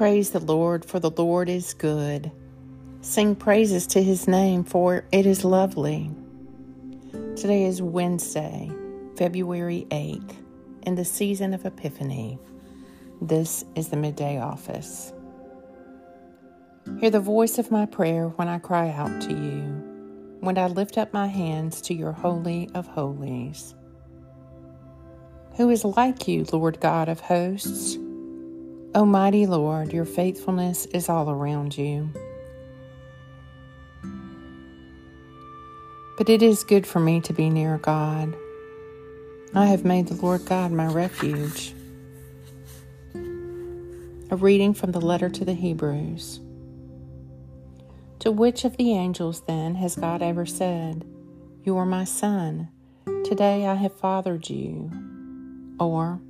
praise the Lord, for the Lord is good. Sing praises to his name, for it is lovely. Today is Wednesday, February 8th, in the season of Epiphany. This is the midday office. Hear the voice of my prayer when I cry out to you, when I lift up my hands to your Holy of Holies. Who is like you, Lord God of hosts? Almighty Lord, your faithfulness is all around you. But it is good for me to be near God. I have made the Lord God my refuge. A reading from the letter to the Hebrews. To which of the angels then has God ever said, You are my son, today I have fathered you? Or,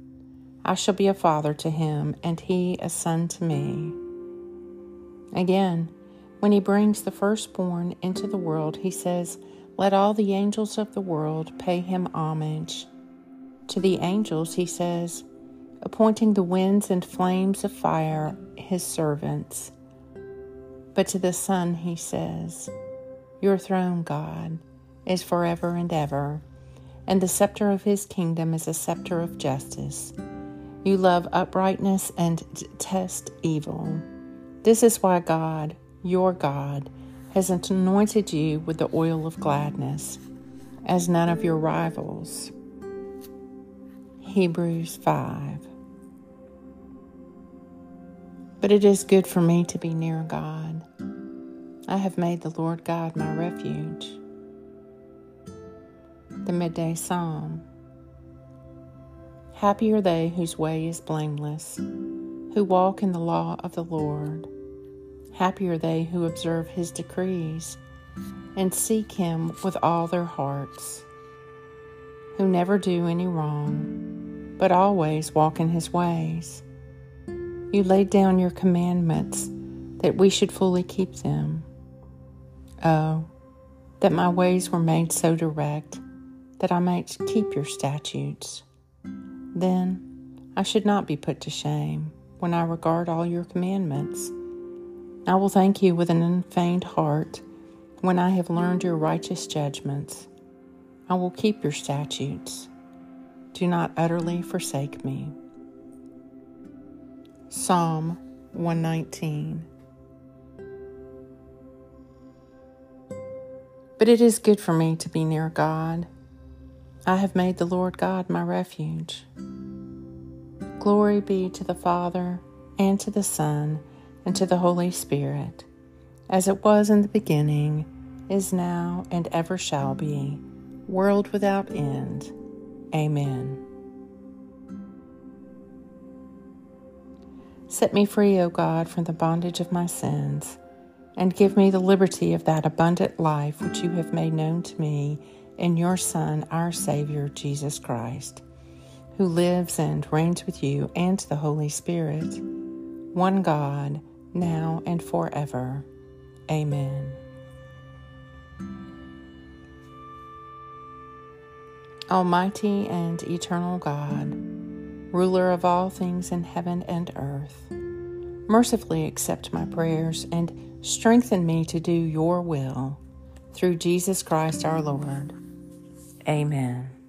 I shall be a father to him, and he a son to me. Again, when he brings the firstborn into the world, he says, Let all the angels of the world pay him homage. To the angels, he says, appointing the winds and flames of fire his servants. But to the Son, he says, Your throne, God, is forever and ever, and the scepter of his kingdom is a scepter of justice. You love uprightness and detest evil. This is why God, your God, has anointed you with the oil of gladness, as none of your rivals. Hebrews 5. But it is good for me to be near God. I have made the Lord God my refuge. The Midday Psalm. Happy are they whose way is blameless, who walk in the law of the Lord. Happy are they who observe his decrees and seek him with all their hearts, who never do any wrong, but always walk in his ways. You laid down your commandments that we should fully keep them. Oh, that my ways were made so direct that I might keep your statutes. Then I should not be put to shame when I regard all your commandments. I will thank you with an unfeigned heart when I have learned your righteous judgments. I will keep your statutes. Do not utterly forsake me. Psalm 119 But it is good for me to be near God. I have made the Lord God my refuge. Glory be to the Father, and to the Son, and to the Holy Spirit, as it was in the beginning, is now, and ever shall be, world without end. Amen. Set me free, O God, from the bondage of my sins, and give me the liberty of that abundant life which you have made known to me in your Son, our Savior, Jesus Christ, who lives and reigns with you and the Holy Spirit, one God, now and forever. Amen. Almighty and eternal God, ruler of all things in heaven and earth, mercifully accept my prayers and strengthen me to do your will through Jesus Christ our Lord. Amen.